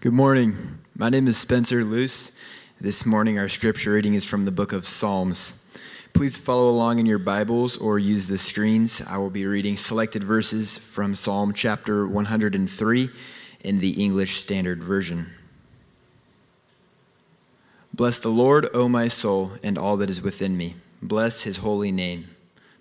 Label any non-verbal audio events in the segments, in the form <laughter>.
Good morning. My name is Spencer Luce. This morning, our scripture reading is from the book of Psalms. Please follow along in your Bibles or use the screens. I will be reading selected verses from Psalm chapter 103 in the English Standard Version. Bless the Lord, O my soul, and all that is within me. Bless his holy name.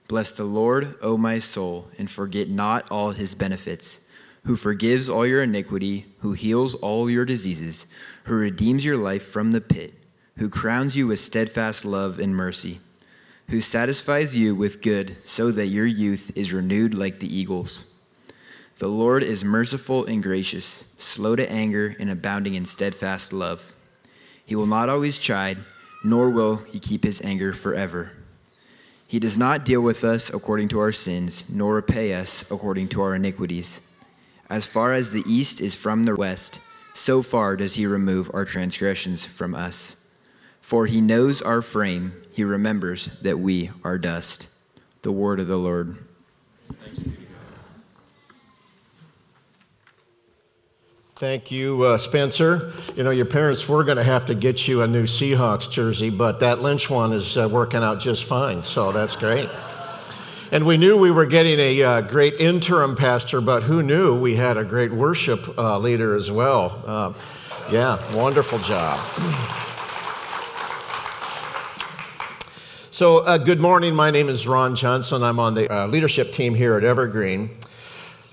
Bless the Lord, O my soul, and forget not all his benefits who forgives all your iniquity, who heals all your diseases, who redeems your life from the pit, who crowns you with steadfast love and mercy, who satisfies you with good, so that your youth is renewed like the eagles. The Lord is merciful and gracious, slow to anger, and abounding in steadfast love. He will not always chide, nor will he keep his anger forever. He does not deal with us according to our sins, nor repay us according to our iniquities. As far as the east is from the west, so far does he remove our transgressions from us. For he knows our frame, he remembers that we are dust. The word of the Lord. Thank you, uh, Spencer. You know, your parents were going to have to get you a new Seahawks jersey, but that Lynch one is uh, working out just fine, so that's great. And we knew we were getting a uh, great interim pastor, but who knew we had a great worship uh, leader as well? Uh, yeah, wonderful job. So, uh, good morning. My name is Ron Johnson. I'm on the uh, leadership team here at Evergreen.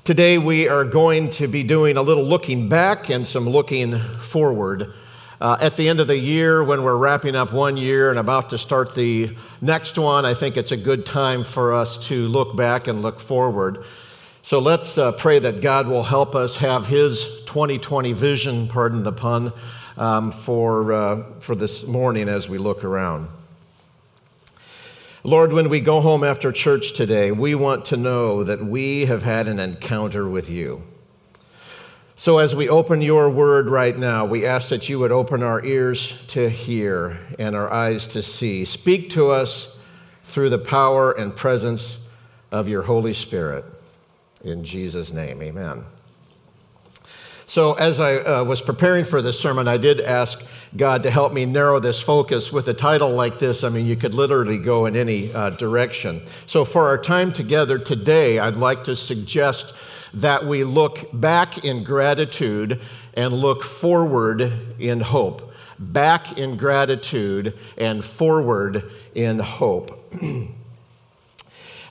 Today, we are going to be doing a little looking back and some looking forward. Uh, at the end of the year, when we're wrapping up one year and about to start the next one, I think it's a good time for us to look back and look forward. So let's uh, pray that God will help us have His 2020 vision, pardon the pun, um, for, uh, for this morning as we look around. Lord, when we go home after church today, we want to know that we have had an encounter with you. So, as we open your word right now, we ask that you would open our ears to hear and our eyes to see. Speak to us through the power and presence of your Holy Spirit. In Jesus' name, amen. So, as I uh, was preparing for this sermon, I did ask God to help me narrow this focus. With a title like this, I mean, you could literally go in any uh, direction. So, for our time together today, I'd like to suggest that we look back in gratitude and look forward in hope. Back in gratitude and forward in hope. <clears throat>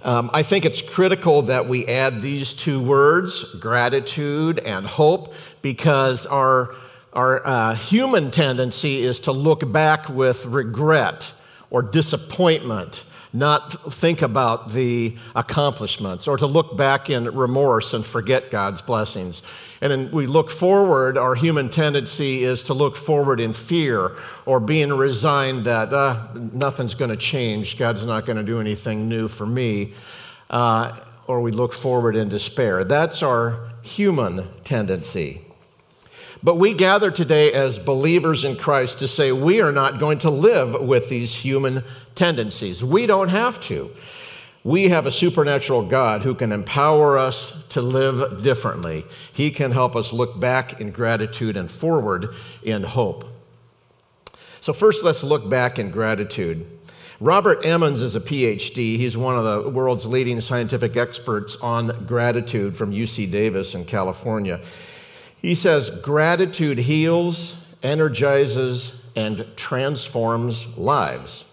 um, I think it's critical that we add these two words, gratitude and hope, because our, our uh, human tendency is to look back with regret or disappointment not think about the accomplishments or to look back in remorse and forget God's blessings. And then we look forward, our human tendency is to look forward in fear or being resigned that uh, nothing's going to change, God's not going to do anything new for me. Uh, or we look forward in despair. That's our human tendency. But we gather today as believers in Christ to say we are not going to live with these human tendencies. We don't have to. We have a supernatural God who can empower us to live differently. He can help us look back in gratitude and forward in hope. So, first, let's look back in gratitude. Robert Emmons is a PhD. He's one of the world's leading scientific experts on gratitude from UC Davis in California. He says, Gratitude heals, energizes, and transforms lives.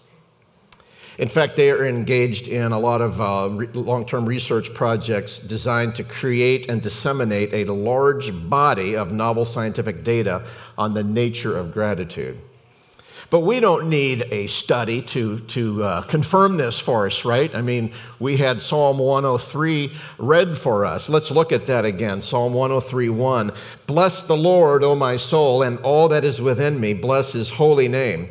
In fact, they are engaged in a lot of uh, re- long term research projects designed to create and disseminate a large body of novel scientific data on the nature of gratitude. But we don't need a study to, to uh, confirm this for us, right? I mean, we had Psalm 103 read for us. Let's look at that again. Psalm 103 1. Bless the Lord, O my soul, and all that is within me. Bless his holy name.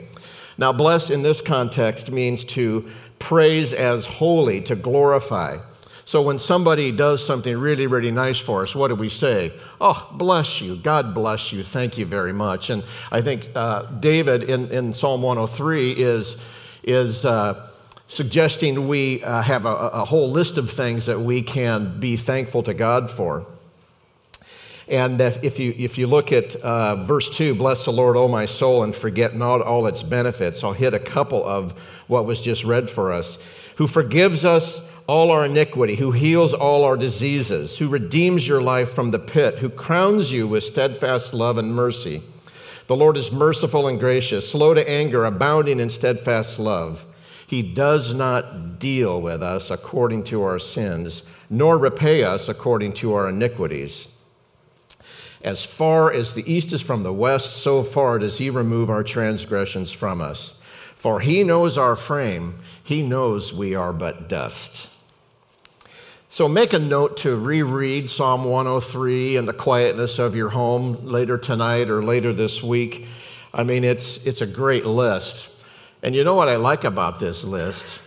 Now, bless in this context means to praise as holy, to glorify. So when somebody does something really, really nice for us, what do we say? Oh, bless you. God bless you. Thank you very much. And I think uh, David in, in Psalm 103 is, is uh, suggesting we uh, have a, a whole list of things that we can be thankful to God for. And if you, if you look at uh, verse 2, bless the Lord, O my soul, and forget not all its benefits, I'll hit a couple of what was just read for us. Who forgives us all our iniquity, who heals all our diseases, who redeems your life from the pit, who crowns you with steadfast love and mercy. The Lord is merciful and gracious, slow to anger, abounding in steadfast love. He does not deal with us according to our sins, nor repay us according to our iniquities. As far as the east is from the west, so far does he remove our transgressions from us. For he knows our frame, he knows we are but dust. So make a note to reread Psalm 103 in the quietness of your home later tonight or later this week. I mean, it's, it's a great list. And you know what I like about this list?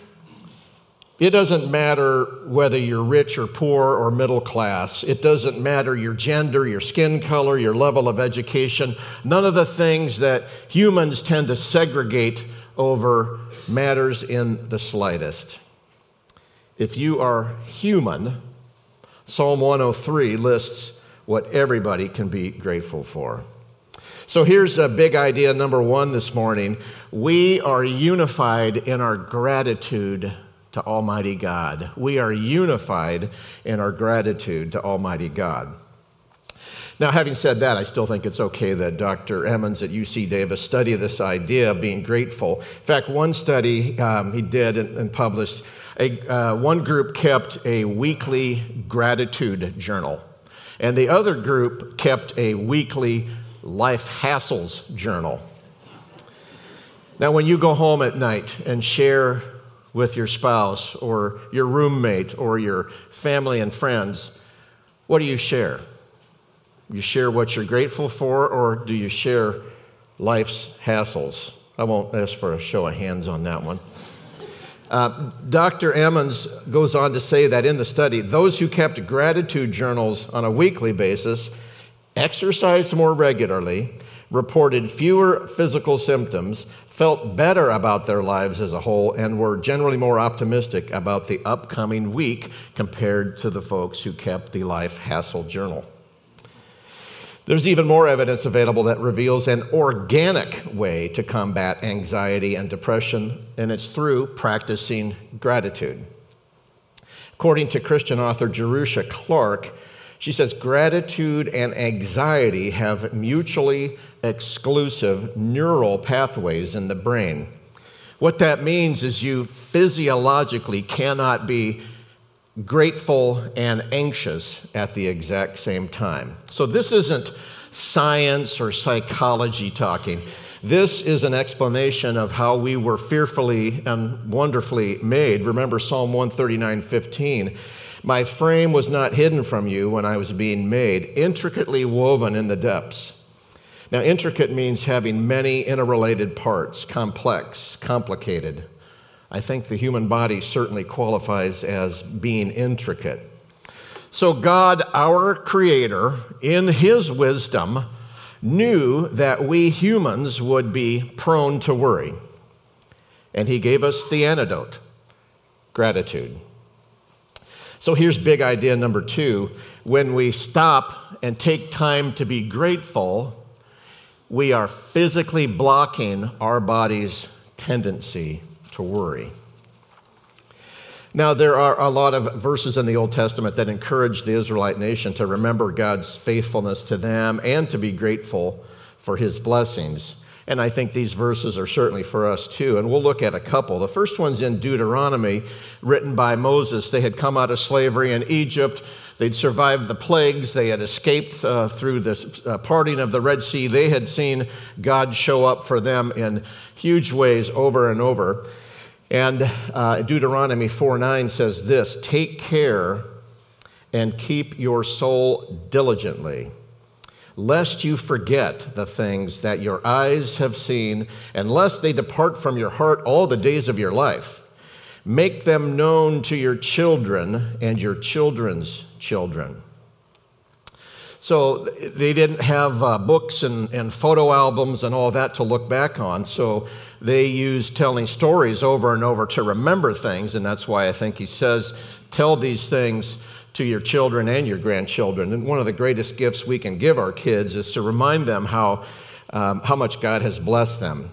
It doesn't matter whether you're rich or poor or middle class. It doesn't matter your gender, your skin color, your level of education. None of the things that humans tend to segregate over matters in the slightest. If you are human, Psalm 103 lists what everybody can be grateful for. So here's a big idea number one this morning. We are unified in our gratitude to Almighty God. We are unified in our gratitude to Almighty God. Now, having said that, I still think it's okay that Dr. Emmons at UC Davis studied this idea of being grateful. In fact, one study um, he did and, and published, a, uh, one group kept a weekly gratitude journal, and the other group kept a weekly life hassles journal. Now, when you go home at night and share with your spouse or your roommate or your family and friends, what do you share? You share what you're grateful for, or do you share life's hassles? I won't ask for a show of hands on that one. Uh, Dr. Emmons goes on to say that in the study, those who kept gratitude journals on a weekly basis exercised more regularly, reported fewer physical symptoms, felt better about their lives as a whole, and were generally more optimistic about the upcoming week compared to the folks who kept the Life Hassle Journal. There's even more evidence available that reveals an organic way to combat anxiety and depression, and it's through practicing gratitude. According to Christian author Jerusha Clark, she says gratitude and anxiety have mutually exclusive neural pathways in the brain. What that means is you physiologically cannot be grateful and anxious at the exact same time. So, this isn't science or psychology talking. This is an explanation of how we were fearfully and wonderfully made. Remember Psalm 139 15. My frame was not hidden from you when I was being made, intricately woven in the depths. Now, intricate means having many interrelated parts, complex, complicated. I think the human body certainly qualifies as being intricate. So, God, our Creator, in His wisdom, knew that we humans would be prone to worry. And He gave us the antidote gratitude. So here's big idea number two. When we stop and take time to be grateful, we are physically blocking our body's tendency to worry. Now, there are a lot of verses in the Old Testament that encourage the Israelite nation to remember God's faithfulness to them and to be grateful for his blessings. And I think these verses are certainly for us too. And we'll look at a couple. The first one's in Deuteronomy, written by Moses. They had come out of slavery in Egypt. They'd survived the plagues. They had escaped uh, through the uh, parting of the Red Sea. They had seen God show up for them in huge ways over and over. And uh, Deuteronomy 4 9 says this Take care and keep your soul diligently lest you forget the things that your eyes have seen, and lest they depart from your heart all the days of your life. Make them known to your children and your children's children. So they didn't have uh, books and, and photo albums and all that to look back on. So they used telling stories over and over to remember things. And that's why I think he says, tell these things to your children and your grandchildren. And one of the greatest gifts we can give our kids is to remind them how, um, how much God has blessed them.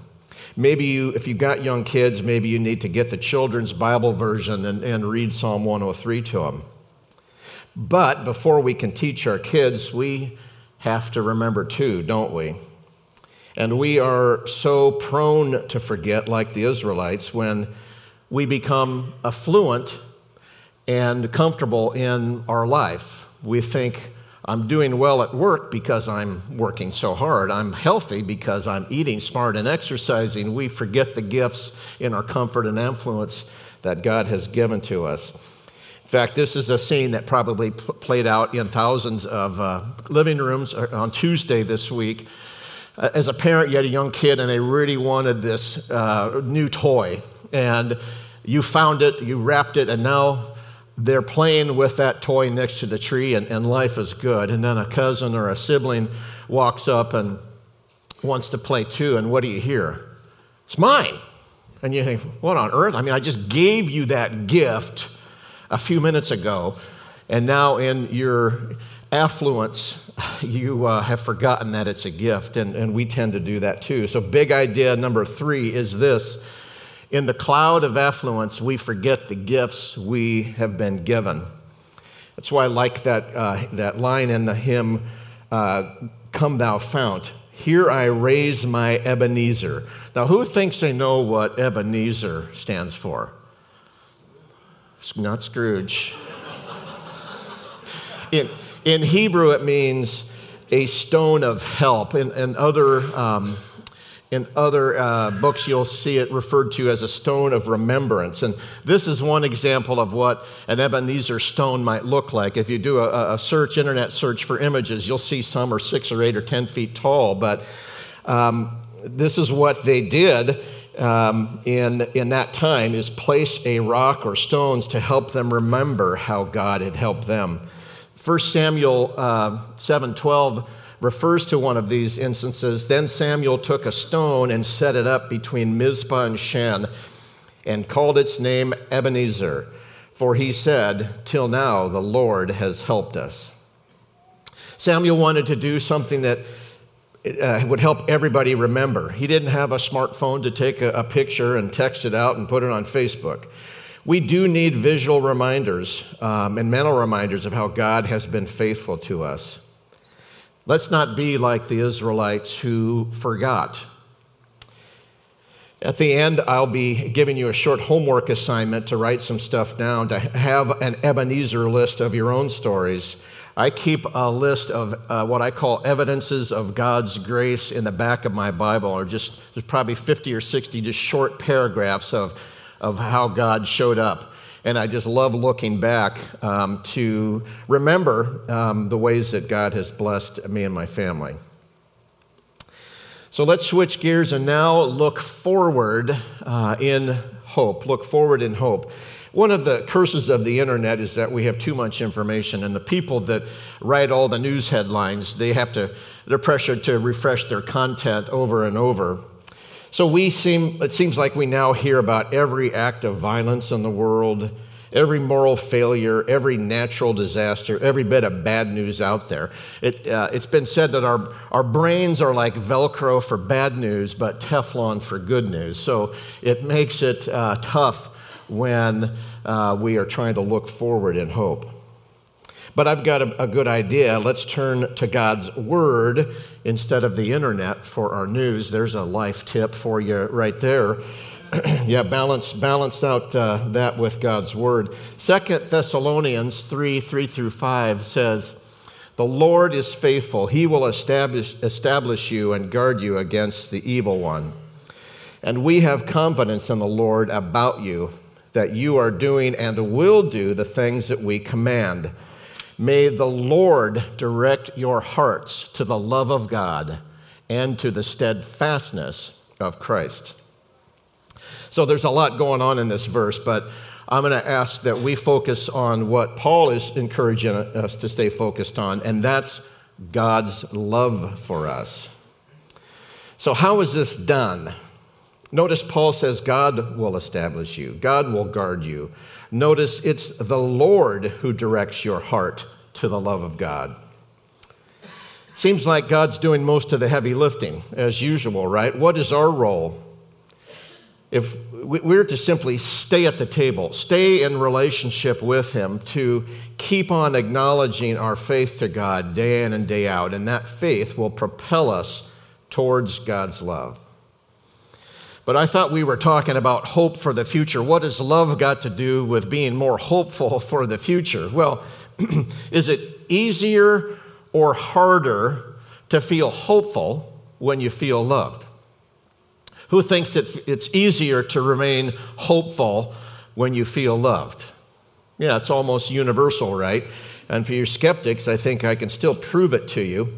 Maybe you, if you've got young kids, maybe you need to get the children's Bible version and, and read Psalm 103 to them. But before we can teach our kids, we have to remember too, don't we? And we are so prone to forget, like the Israelites, when we become affluent and comfortable in our life. We think, I'm doing well at work because I'm working so hard. I'm healthy because I'm eating smart and exercising. We forget the gifts in our comfort and influence that God has given to us. In fact, this is a scene that probably p- played out in thousands of uh, living rooms uh, on Tuesday this week. Uh, as a parent, you had a young kid and they really wanted this uh, new toy. And you found it, you wrapped it, and now they're playing with that toy next to the tree and, and life is good. And then a cousin or a sibling walks up and wants to play too. And what do you hear? It's mine. And you think, what on earth? I mean, I just gave you that gift a few minutes ago. And now in your affluence, <laughs> you uh, have forgotten that it's a gift. And, and we tend to do that too. So, big idea number three is this in the cloud of affluence, we forget the gifts we have been given. That's why I like that, uh, that line in the hymn, uh, Come Thou Fount. Here I raise my Ebenezer. Now, who thinks they know what Ebenezer stands for? Not Scrooge. in, in Hebrew, it means a stone of help. In, in other um, in other uh, books, you'll see it referred to as a stone of remembrance. And this is one example of what an Ebenezer stone might look like. If you do a, a search, internet search for images, you'll see some are six or eight or 10 feet tall. But um, this is what they did um, in, in that time is place a rock or stones to help them remember how God had helped them. 1 Samuel uh, 7.12 refers to one of these instances. Then Samuel took a stone and set it up between Mizpah and Shen and called its name Ebenezer, for he said, Till now the Lord has helped us. Samuel wanted to do something that uh, would help everybody remember. He didn't have a smartphone to take a, a picture and text it out and put it on Facebook. We do need visual reminders um, and mental reminders of how God has been faithful to us. Let's not be like the Israelites who forgot. At the end, I'll be giving you a short homework assignment to write some stuff down, to have an Ebenezer list of your own stories. I keep a list of uh, what I call evidences of God's grace in the back of my Bible, or just there's probably 50 or 60 just short paragraphs of, of how God showed up. And I just love looking back um, to remember um, the ways that God has blessed me and my family. So let's switch gears and now look forward uh, in hope. Look forward in hope. One of the curses of the internet is that we have too much information, and the people that write all the news headlines, they have to, they're pressured to refresh their content over and over. So we seem, it seems like we now hear about every act of violence in the world, every moral failure, every natural disaster, every bit of bad news out there. It, uh, it's been said that our, our brains are like Velcro for bad news, but Teflon for good news. So it makes it uh, tough when uh, we are trying to look forward in hope. But I've got a, a, good idea. Let's turn to God's Word instead of the internet for our news. There's a life tip for you right there. <clears throat> yeah, balance, balance out uh, that with God's Word. Second Thessalonians 3 3 through 5 says, The Lord is faithful. He will establish, establish you and guard you against the evil one. And we have confidence in the Lord about you that you are doing and will do the things that we command. May the Lord direct your hearts to the love of God and to the steadfastness of Christ. So there's a lot going on in this verse, but I'm going to ask that we focus on what Paul is encouraging us to stay focused on, and that's God's love for us. So, how is this done? Notice Paul says God will establish you, God will guard you. Notice it's the Lord who directs your heart to the love of God. Seems like God's doing most of the heavy lifting, as usual, right? What is our role? If we're to simply stay at the table, stay in relationship with Him, to keep on acknowledging our faith to God day in and day out, and that faith will propel us towards God's love. But I thought we were talking about hope for the future. What has love got to do with being more hopeful for the future? Well, <clears throat> is it easier or harder to feel hopeful when you feel loved? Who thinks that it's easier to remain hopeful when you feel loved? Yeah, it's almost universal, right? And for your skeptics, I think I can still prove it to you.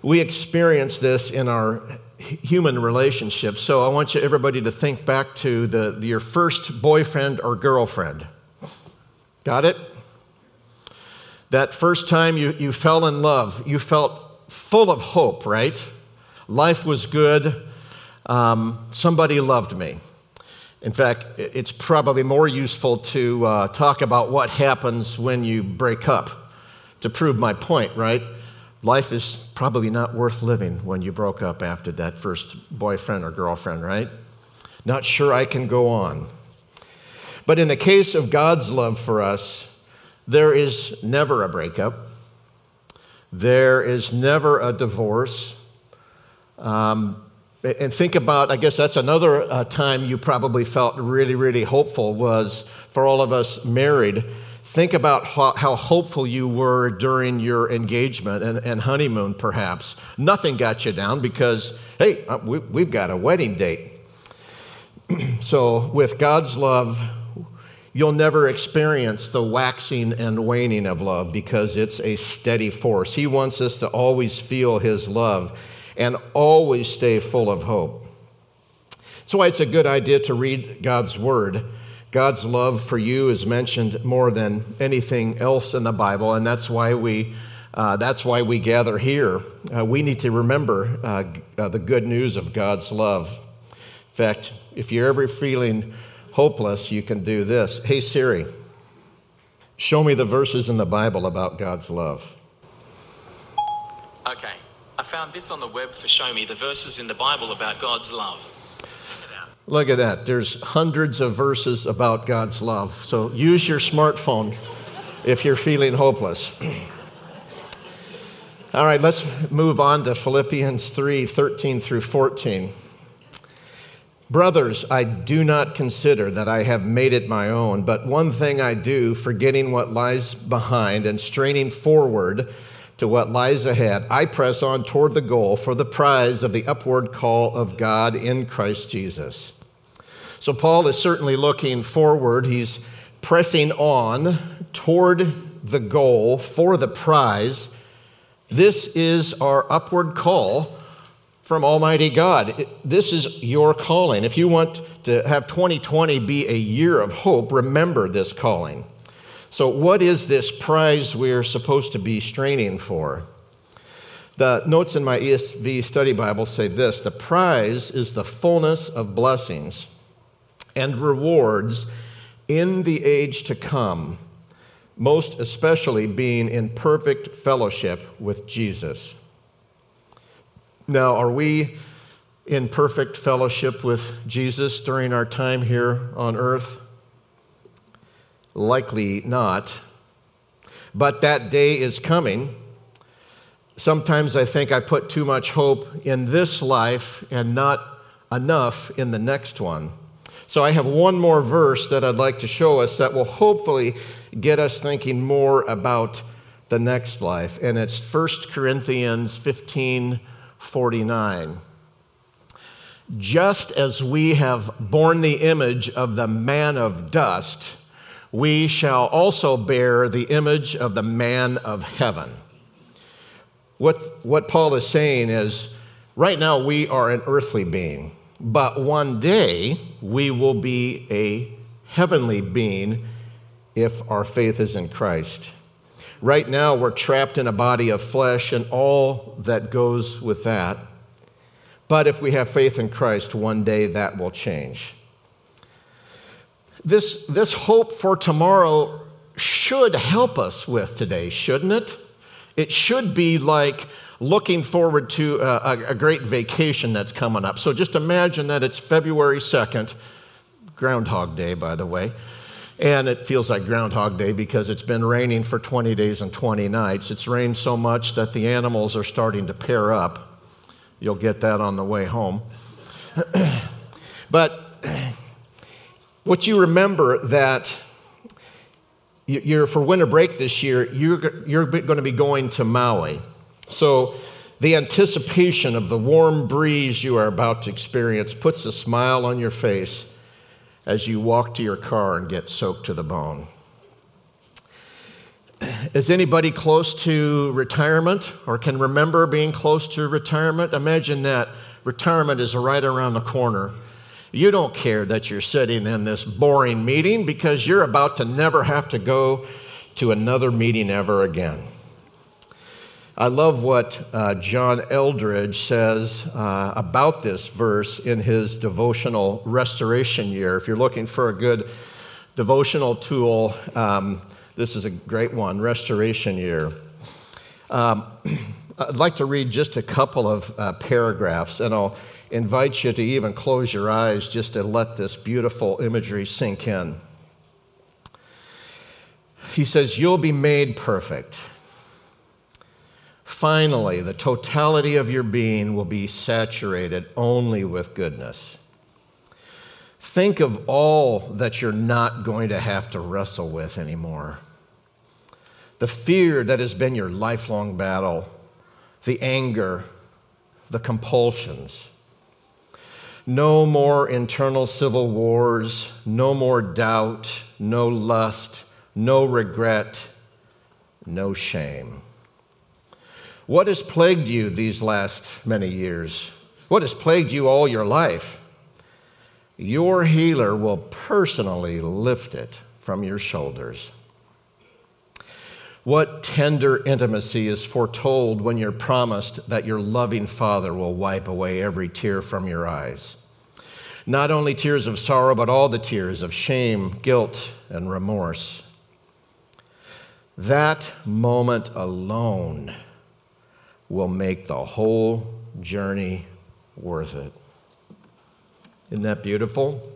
We experience this in our human relationships. So I want you everybody to think back to the, your first boyfriend or girlfriend. Got it? That first time you, you fell in love, you felt full of hope, right? Life was good. Um, somebody loved me. In fact, it's probably more useful to uh, talk about what happens when you break up to prove my point, right? Life is probably not worth living when you broke up after that first boyfriend or girlfriend, right? Not sure I can go on. But in the case of God's love for us, there is never a breakup, there is never a divorce. Um, and think about, I guess that's another uh, time you probably felt really, really hopeful was for all of us married Think about how, how, hopeful you were during your engagement and, and, honeymoon, perhaps. Nothing got you down because, hey, uh, we, we've got a wedding date. <clears throat> so, with God's love, you'll never experience the waxing and waning of love because it's a steady force. He wants us to always feel His love and always stay full of hope. That's why it's a good idea to read God's Word God's love for you is mentioned more than anything else in the Bible, and that's why we, uh, that's why we gather here. Uh, we need to remember uh, uh the good news of God's love. In fact, if you're ever feeling hopeless, you can do this. Hey, Siri, show me the verses in the Bible about God's love. Okay, I found this on the web for Show Me the verses in the Bible about God's love. Look at that. There's hundreds of verses about God's love. So use your smartphone if you're feeling hopeless. <clears throat> All right, let's move on to Philippians 3 13 through 14. Brothers, I do not consider that I have made it my own, but one thing I do, forgetting what lies behind and straining forward to what lies ahead, I press on toward the goal for the prize of the upward call of God in Christ Jesus. So, Paul is certainly looking forward. He's pressing on toward the goal for the prize. This is our upward call from Almighty God. This is your calling. If you want to have 2020 be a year of hope, remember this calling. So, what is this prize we're supposed to be straining for? The notes in my ESV study Bible say this the prize is the fullness of blessings and rewards in the age to come, most especially being in perfect fellowship with Jesus. Now, are we in perfect fellowship with Jesus during our time here on earth? Likely not. But that day is coming. Sometimes I think I put too much hope in this life and not enough in the next one. So I have one more verse that I'd like to show us that will hopefully get us thinking more about the next life. And it's 1 Corinthians 15 49. Just as we have borne the image of the man of dust, we shall also bear the image of the man of heaven. What, what Paul is saying is right now we are an earthly being, but one day we will be a heavenly being if our faith is in Christ. Right now we're trapped in a body of flesh and all that goes with that. But if we have faith in Christ, one day that will change. This, this hope for tomorrow should help us with today, shouldn't it? It should be like looking forward to a, a, great vacation that's coming up. So just imagine that it's February 2nd, Groundhog Day, by the way. And it feels like Groundhog Day because it's been raining for 20 days and 20 nights. It's rained so much that the animals are starting to pair up. You'll get that on the way home. <clears throat> but what you remember that you're for winter break this year, you're, you're going to be going to Maui. So the anticipation of the warm breeze you are about to experience puts a smile on your face as you walk to your car and get soaked to the bone. Is anybody close to retirement or can remember being close to retirement? Imagine that retirement is right around the corner. You don't care that you're sitting in this boring meeting because you're about to never have to go to another meeting ever again. I love what uh, John Eldredge says uh, about this verse in his devotional restoration year. If you're looking for a good devotional tool, um, this is a great one restoration year. Um, I'd like to read just a couple of uh, paragraphs, and I'll invite you to even close your eyes just to let this beautiful imagery sink in. He says, You'll be made perfect. Finally, the totality of your being will be saturated only with goodness. Think of all that you're not going to have to wrestle with anymore. The fear that has been your lifelong battle, the anger, the compulsions, no more internal civil wars, no more doubt, no lust, no regret, no shame. What has plagued you these last many years? What has plagued you all your life? Your healer will personally lift it from your shoulders. What tender intimacy is foretold when you're promised that your loving Father will wipe away every tear from your eyes? Not only tears of sorrow, but all the tears of shame, guilt, and remorse. That moment alone will make the whole journey worth it. Isn't that beautiful?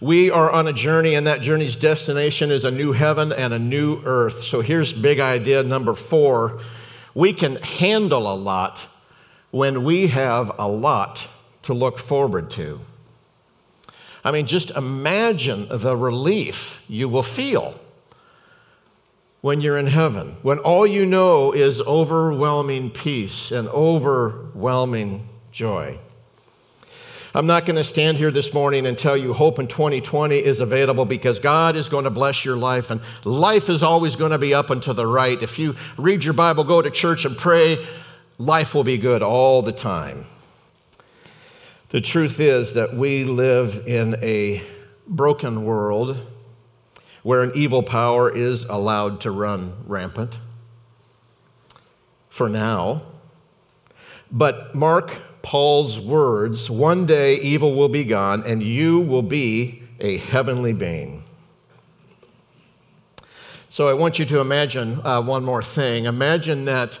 We are on a journey, and that journey's destination is a new heaven and a new earth. So here's big idea number four we can handle a lot when we have a lot to look forward to. I mean, just imagine the relief you will feel when you're in heaven, when all you know is overwhelming peace and overwhelming joy. I'm not going to stand here this morning and tell you hope in 2020 is available because God is going to bless your life and life is always going to be up and to the right. If you read your Bible, go to church and pray, life will be good all the time. The truth is that we live in a broken world where an evil power is allowed to run rampant for now. But Mark Paul's words one day evil will be gone, and you will be a heavenly being. So I want you to imagine uh, one more thing. Imagine that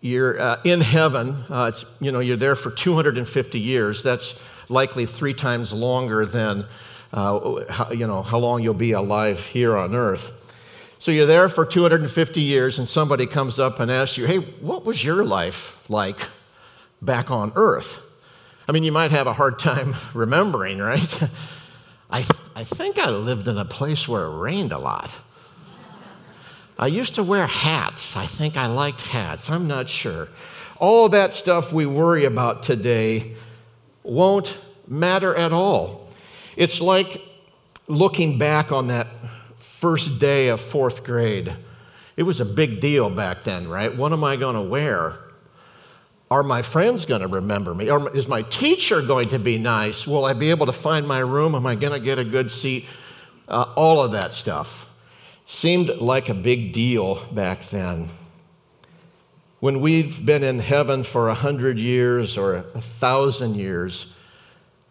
you're uh, in heaven. Uh, it's, you know, you're there for 250 years. That's likely three times longer than uh, how, you know, how long you'll be alive here on earth. So you're there for 250 years, and somebody comes up and asks you, Hey, what was your life like back on earth. I mean, you might have a hard time <laughs> remembering, right? <laughs> I, I think I lived in a place where it rained a lot. I used to wear hats. I think I liked hats. I'm not sure. All that stuff we worry about today won't matter at all. It's like looking back on that first day of fourth grade. It was a big deal back then, right? What am I going to wear? Are my friends going to remember me? Or is my teacher going to be nice? Will I be able to find my room? Am I going to get a good seat? Uh, all of that stuff seemed like a big deal back then. When we've been in heaven for a hundred years or a thousand years,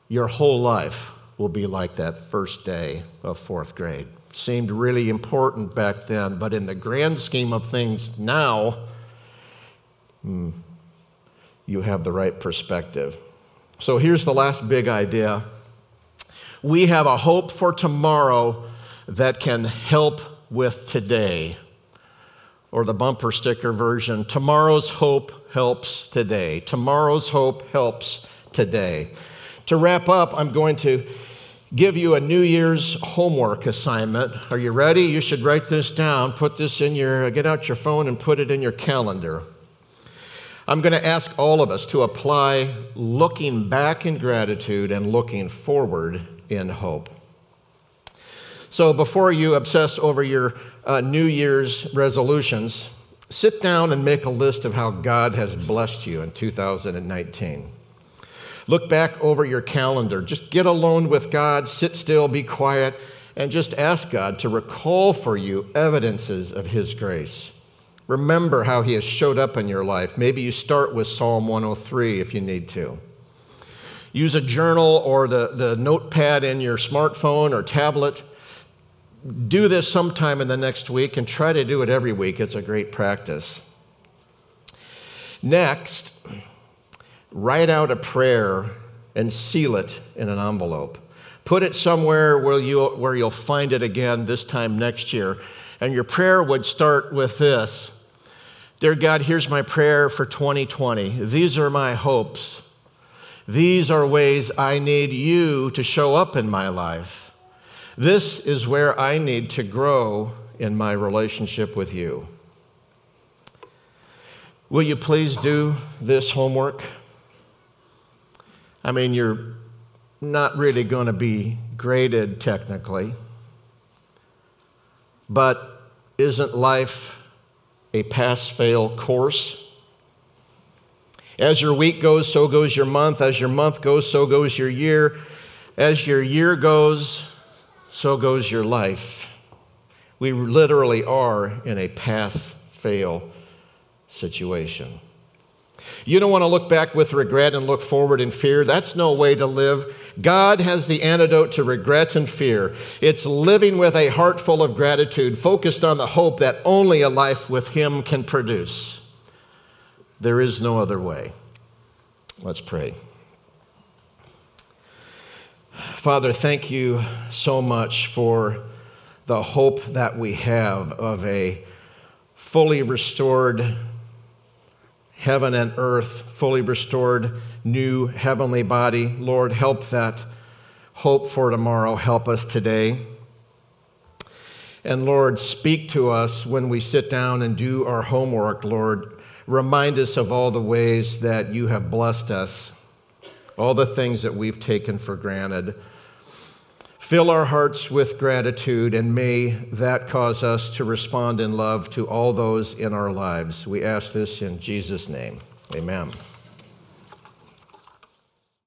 your whole life will be like that first day of fourth grade. Seemed really important back then, but in the grand scheme of things now, hmm, you have the right perspective. So here's the last big idea we have a hope for tomorrow that can help with today. Or the bumper sticker version tomorrow's hope helps today. Tomorrow's hope helps today. To wrap up, I'm going to give you a New Year's homework assignment. Are you ready? You should write this down. Put this in your, get out your phone and put it in your calendar. I'm going to ask all of us to apply looking back in gratitude and looking forward in hope. So, before you obsess over your uh, New Year's resolutions, sit down and make a list of how God has blessed you in 2019. Look back over your calendar. Just get alone with God, sit still, be quiet, and just ask God to recall for you evidences of His grace. Remember how He has showed up in your life. Maybe you start with Psalm 103 if you need to. Use a journal or the, the notepad in your smartphone or tablet. Do this sometime in the next week and try to do it every week. It's a great practice. Next, write out a prayer and seal it in an envelope. Put it somewhere where, you, where you'll find it again this time next year. And your prayer would start with this Dear God, here's my prayer for 2020. These are my hopes. These are ways I need you to show up in my life. This is where I need to grow in my relationship with you. Will you please do this homework? I mean, you're not really going to be graded technically, but isn't life a pass fail course? As your week goes, so goes your month. As your month goes, so goes your year. As your year goes, so goes your life. We literally are in a pass fail situation. You don't want to look back with regret and look forward in fear. That's no way to live. God has the antidote to regret and fear. It's living with a heart full of gratitude, focused on the hope that only a life with Him can produce. There is no other way. Let's pray. Father, thank you so much for the hope that we have of a fully restored heaven and earth, fully restored new heavenly body. Lord, help that hope for tomorrow. Help us today. And Lord, speak to us when we sit down and do our homework, Lord. Remind us of all the ways that you have blessed us, all the things that we've taken for granted. Fill our hearts with gratitude, and may that cause us to respond in love to all those in our lives. We ask this in Jesus' name. Amen.